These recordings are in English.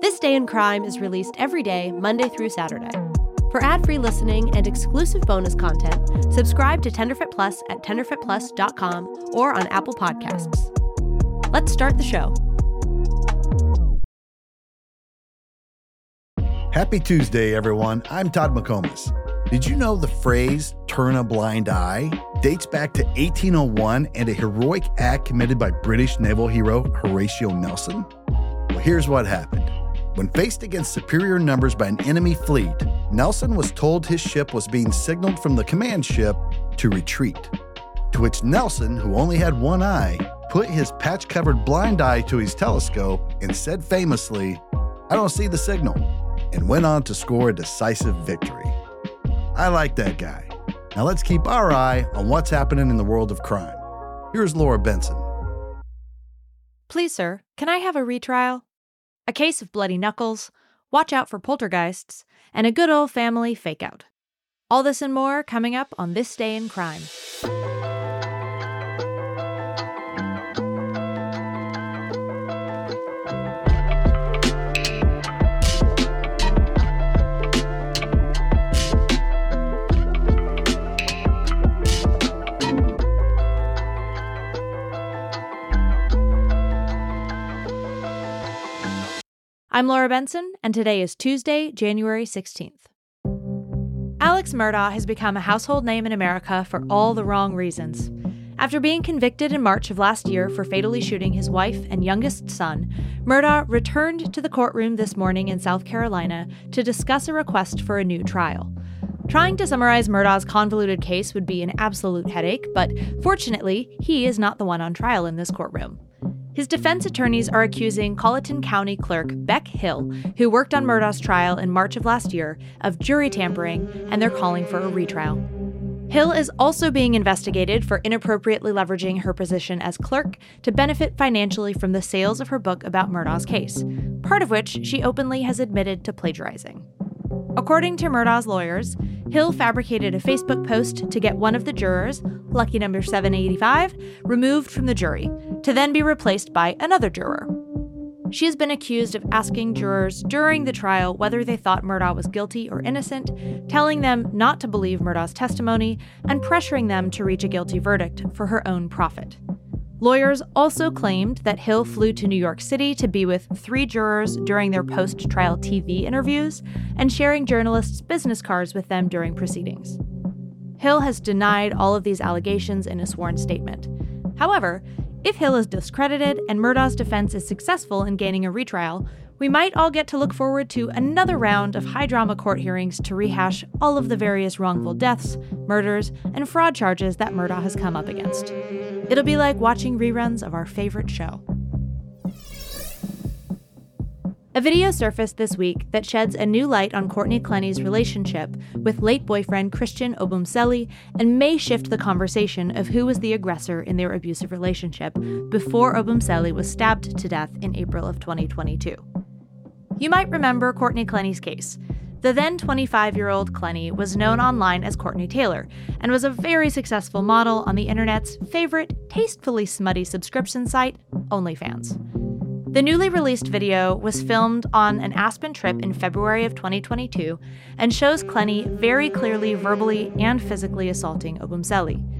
This Day in Crime is released every day, Monday through Saturday. For ad-free listening and exclusive bonus content, subscribe to Tenderfoot Plus at tenderfootplus.com or on Apple Podcasts. Let's start the show. Happy Tuesday, everyone. I'm Todd McComas. Did you know the phrase turn a blind eye dates back to 1801 and a heroic act committed by British naval hero Horatio Nelson? Well, here's what happened. When faced against superior numbers by an enemy fleet, Nelson was told his ship was being signaled from the command ship to retreat. To which Nelson, who only had one eye, put his patch covered blind eye to his telescope and said famously, I don't see the signal, and went on to score a decisive victory. I like that guy. Now let's keep our eye on what's happening in the world of crime. Here's Laura Benson. Please, sir, can I have a retrial? A case of bloody knuckles, watch out for poltergeists, and a good old family fake out. All this and more coming up on This Day in Crime. I'm Laura Benson, and today is Tuesday, January 16th. Alex Murdaugh has become a household name in America for all the wrong reasons. After being convicted in March of last year for fatally shooting his wife and youngest son, Murdaugh returned to the courtroom this morning in South Carolina to discuss a request for a new trial. Trying to summarize Murdaugh's convoluted case would be an absolute headache, but fortunately, he is not the one on trial in this courtroom. His defense attorneys are accusing Colleton County Clerk Beck Hill, who worked on Murdaugh's trial in March of last year, of jury tampering, and they're calling for a retrial. Hill is also being investigated for inappropriately leveraging her position as clerk to benefit financially from the sales of her book about Murdaugh's case, part of which she openly has admitted to plagiarizing. According to Murdaugh's lawyers, Hill fabricated a Facebook post to get one of the jurors, lucky number 785, removed from the jury, to then be replaced by another juror. She has been accused of asking jurors during the trial whether they thought Murdaugh was guilty or innocent, telling them not to believe Murdaugh's testimony, and pressuring them to reach a guilty verdict for her own profit. Lawyers also claimed that Hill flew to New York City to be with three jurors during their post trial TV interviews and sharing journalists' business cards with them during proceedings. Hill has denied all of these allegations in a sworn statement. However, if Hill is discredited and Murdaugh's defense is successful in gaining a retrial, we might all get to look forward to another round of high drama court hearings to rehash all of the various wrongful deaths, murders, and fraud charges that Murdaugh has come up against. It'll be like watching reruns of our favorite show. A video surfaced this week that sheds a new light on Courtney Clenney's relationship with late boyfriend Christian Obumseli and may shift the conversation of who was the aggressor in their abusive relationship before Obumseli was stabbed to death in April of 2022. You might remember Courtney Clenney's case. The then 25 year old Clenney was known online as Courtney Taylor and was a very successful model on the internet's favorite, tastefully smutty subscription site, OnlyFans. The newly released video was filmed on an Aspen trip in February of 2022 and shows Clenney very clearly verbally and physically assaulting Obumseli.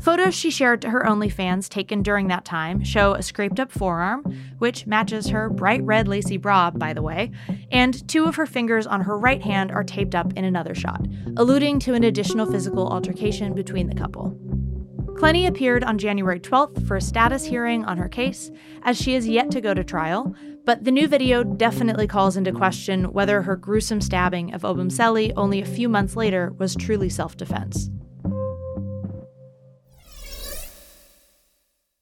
Photos she shared to her OnlyFans taken during that time show a scraped up forearm, which matches her bright red lacy bra, by the way, and two of her fingers on her right hand are taped up in another shot, alluding to an additional physical altercation between the couple. Clenney appeared on January 12th for a status hearing on her case, as she is yet to go to trial, but the new video definitely calls into question whether her gruesome stabbing of Obumseli only a few months later was truly self defense.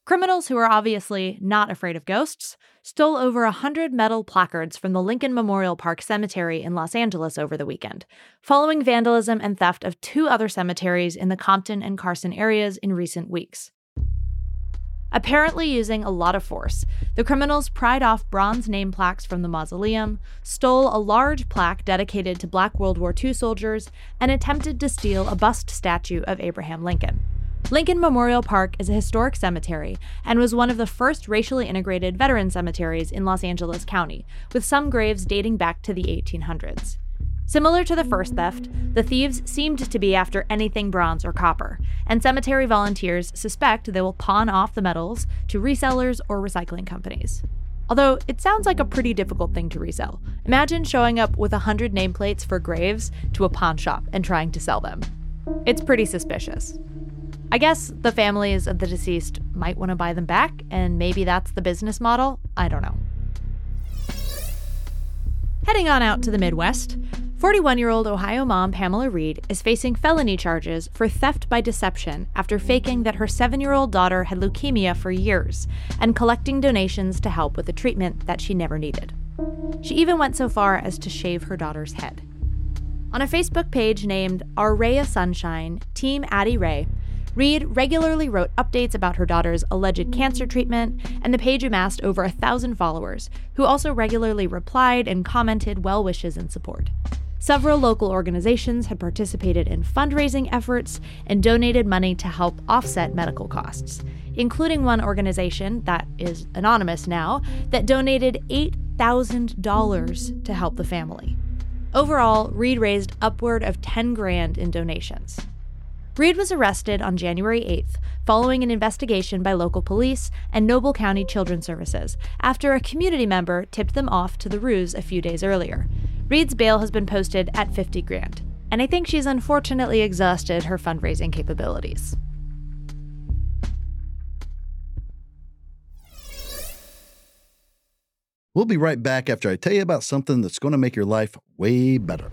Criminals who are obviously not afraid of ghosts stole over a 100 metal placards from the Lincoln Memorial Park Cemetery in Los Angeles over the weekend, following vandalism and theft of two other cemeteries in the Compton and Carson areas in recent weeks. Apparently using a lot of force, the criminals pried off bronze name plaques from the mausoleum, stole a large plaque dedicated to black World War II soldiers, and attempted to steal a bust statue of Abraham Lincoln. Lincoln Memorial Park is a historic cemetery and was one of the first racially integrated veteran cemeteries in Los Angeles County, with some graves dating back to the 1800s. Similar to the first theft, the thieves seemed to be after anything bronze or copper, and cemetery volunteers suspect they will pawn off the metals to resellers or recycling companies. Although it sounds like a pretty difficult thing to resell. Imagine showing up with 100 nameplates for graves to a pawn shop and trying to sell them. It's pretty suspicious. I guess the families of the deceased might want to buy them back, and maybe that's the business model. I don't know. Heading on out to the Midwest, 41 year old Ohio mom Pamela Reed is facing felony charges for theft by deception after faking that her seven year old daughter had leukemia for years and collecting donations to help with a treatment that she never needed. She even went so far as to shave her daughter's head. On a Facebook page named Our Ray of Sunshine, Team Addie Ray Reed regularly wrote updates about her daughter's alleged cancer treatment, and the page amassed over a thousand followers, who also regularly replied and commented well wishes and support. Several local organizations had participated in fundraising efforts and donated money to help offset medical costs, including one organization that is anonymous now that donated $8,000 to help the family. Overall, Reed raised upward of 10 grand in donations. Reed was arrested on January 8th following an investigation by local police and Noble County Children's Services after a community member tipped them off to the ruse a few days earlier. Reed's bail has been posted at 50 grand, and I think she's unfortunately exhausted her fundraising capabilities. We'll be right back after I tell you about something that's going to make your life way better.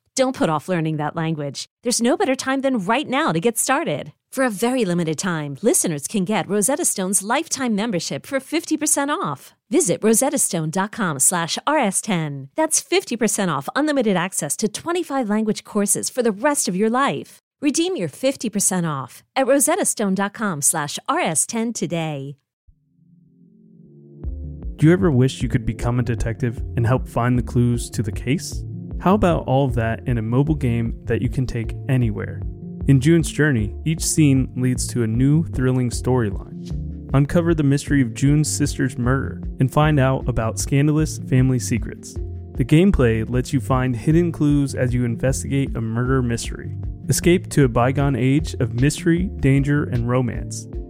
Don't put off learning that language. There's no better time than right now to get started. For a very limited time, listeners can get Rosetta Stone's lifetime membership for 50% off. Visit rosettastone.com slash rs10. That's 50% off unlimited access to 25 language courses for the rest of your life. Redeem your 50% off at rosettastone.com slash rs10 today. Do you ever wish you could become a detective and help find the clues to the case? How about all of that in a mobile game that you can take anywhere? In June's Journey, each scene leads to a new, thrilling storyline. Uncover the mystery of June's sister's murder and find out about scandalous family secrets. The gameplay lets you find hidden clues as you investigate a murder mystery. Escape to a bygone age of mystery, danger, and romance.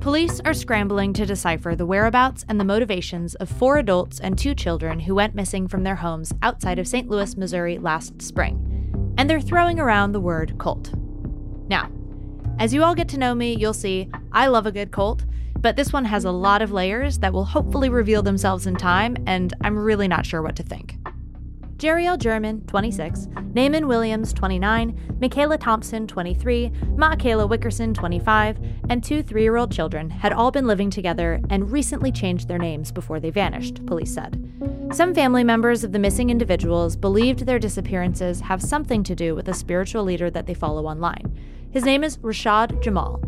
Police are scrambling to decipher the whereabouts and the motivations of four adults and two children who went missing from their homes outside of St. Louis, Missouri last spring. And they're throwing around the word cult. Now, as you all get to know me, you'll see I love a good cult, but this one has a lot of layers that will hopefully reveal themselves in time, and I'm really not sure what to think. Jeriel German, 26, Naaman Williams, 29, Michaela Thompson, 23, Kayla Wickerson, 25, and two three year old children had all been living together and recently changed their names before they vanished, police said. Some family members of the missing individuals believed their disappearances have something to do with a spiritual leader that they follow online. His name is Rashad Jamal,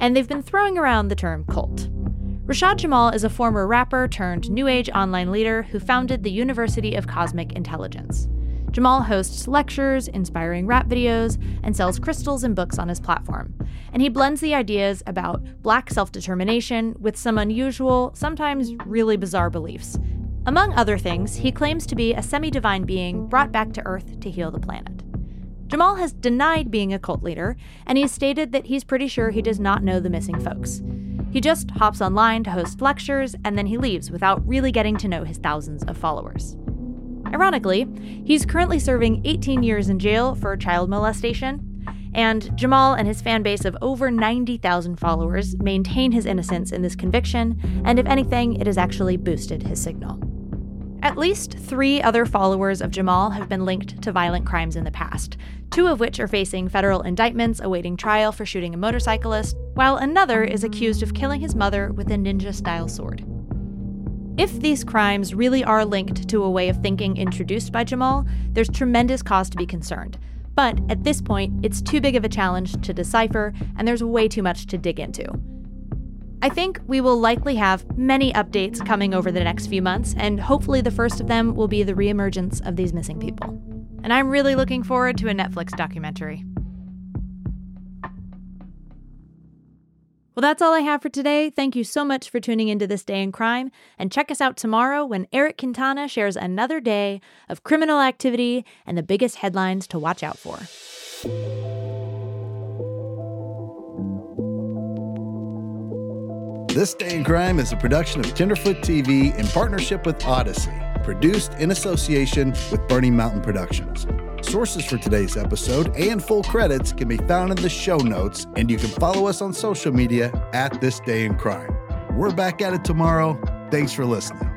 and they've been throwing around the term cult. Rashad Jamal is a former rapper turned New Age online leader who founded the University of Cosmic Intelligence. Jamal hosts lectures, inspiring rap videos, and sells crystals and books on his platform. And he blends the ideas about black self determination with some unusual, sometimes really bizarre beliefs. Among other things, he claims to be a semi divine being brought back to Earth to heal the planet. Jamal has denied being a cult leader, and he's stated that he's pretty sure he does not know the missing folks. He just hops online to host lectures and then he leaves without really getting to know his thousands of followers. Ironically, he's currently serving 18 years in jail for child molestation, and Jamal and his fan base of over 90,000 followers maintain his innocence in this conviction, and if anything, it has actually boosted his signal. At least three other followers of Jamal have been linked to violent crimes in the past, two of which are facing federal indictments awaiting trial for shooting a motorcyclist, while another is accused of killing his mother with a ninja style sword. If these crimes really are linked to a way of thinking introduced by Jamal, there's tremendous cause to be concerned. But at this point, it's too big of a challenge to decipher, and there's way too much to dig into. I think we will likely have many updates coming over the next few months, and hopefully the first of them will be the reemergence of these missing people. And I'm really looking forward to a Netflix documentary. Well, that's all I have for today. Thank you so much for tuning into This Day in Crime, and check us out tomorrow when Eric Quintana shares another day of criminal activity and the biggest headlines to watch out for. This Day in Crime is a production of Tenderfoot TV in partnership with Odyssey, produced in association with Burning Mountain Productions. Sources for today's episode and full credits can be found in the show notes, and you can follow us on social media at This Day in Crime. We're back at it tomorrow. Thanks for listening.